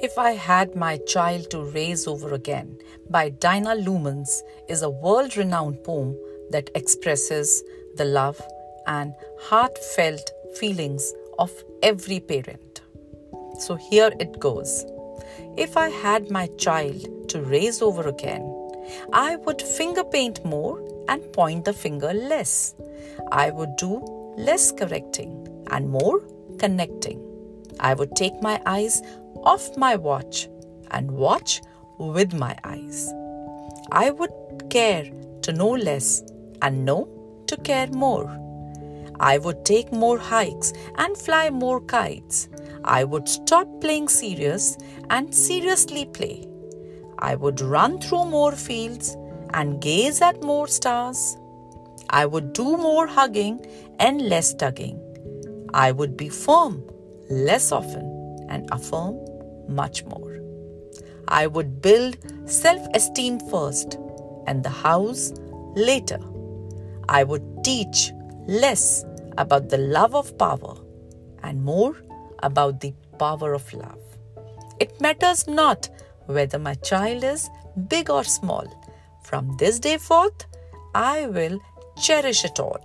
If I Had My Child to Raise Over Again by Diane Loomans is a world renowned poem that expresses the love and heartfelt feelings of every parent. So here it goes. If I had my child to raise over again, I would finger paint more and point the finger less. I would do less correcting and more connecting. I would take my eyes off my watch and watch with my eyes. I would care to know less and know to care more. I would take more hikes and fly more kites. I would stop playing serious and seriously play. I would run through more fields and gaze at more stars. I would do more hugging and less tugging. I would be firm less often and affirm much more. I would build self esteem first and the house later. I would teach less about the love of power and more about the power of love. It matters not whether my child is big or small. From this day forth, I will cherish it all.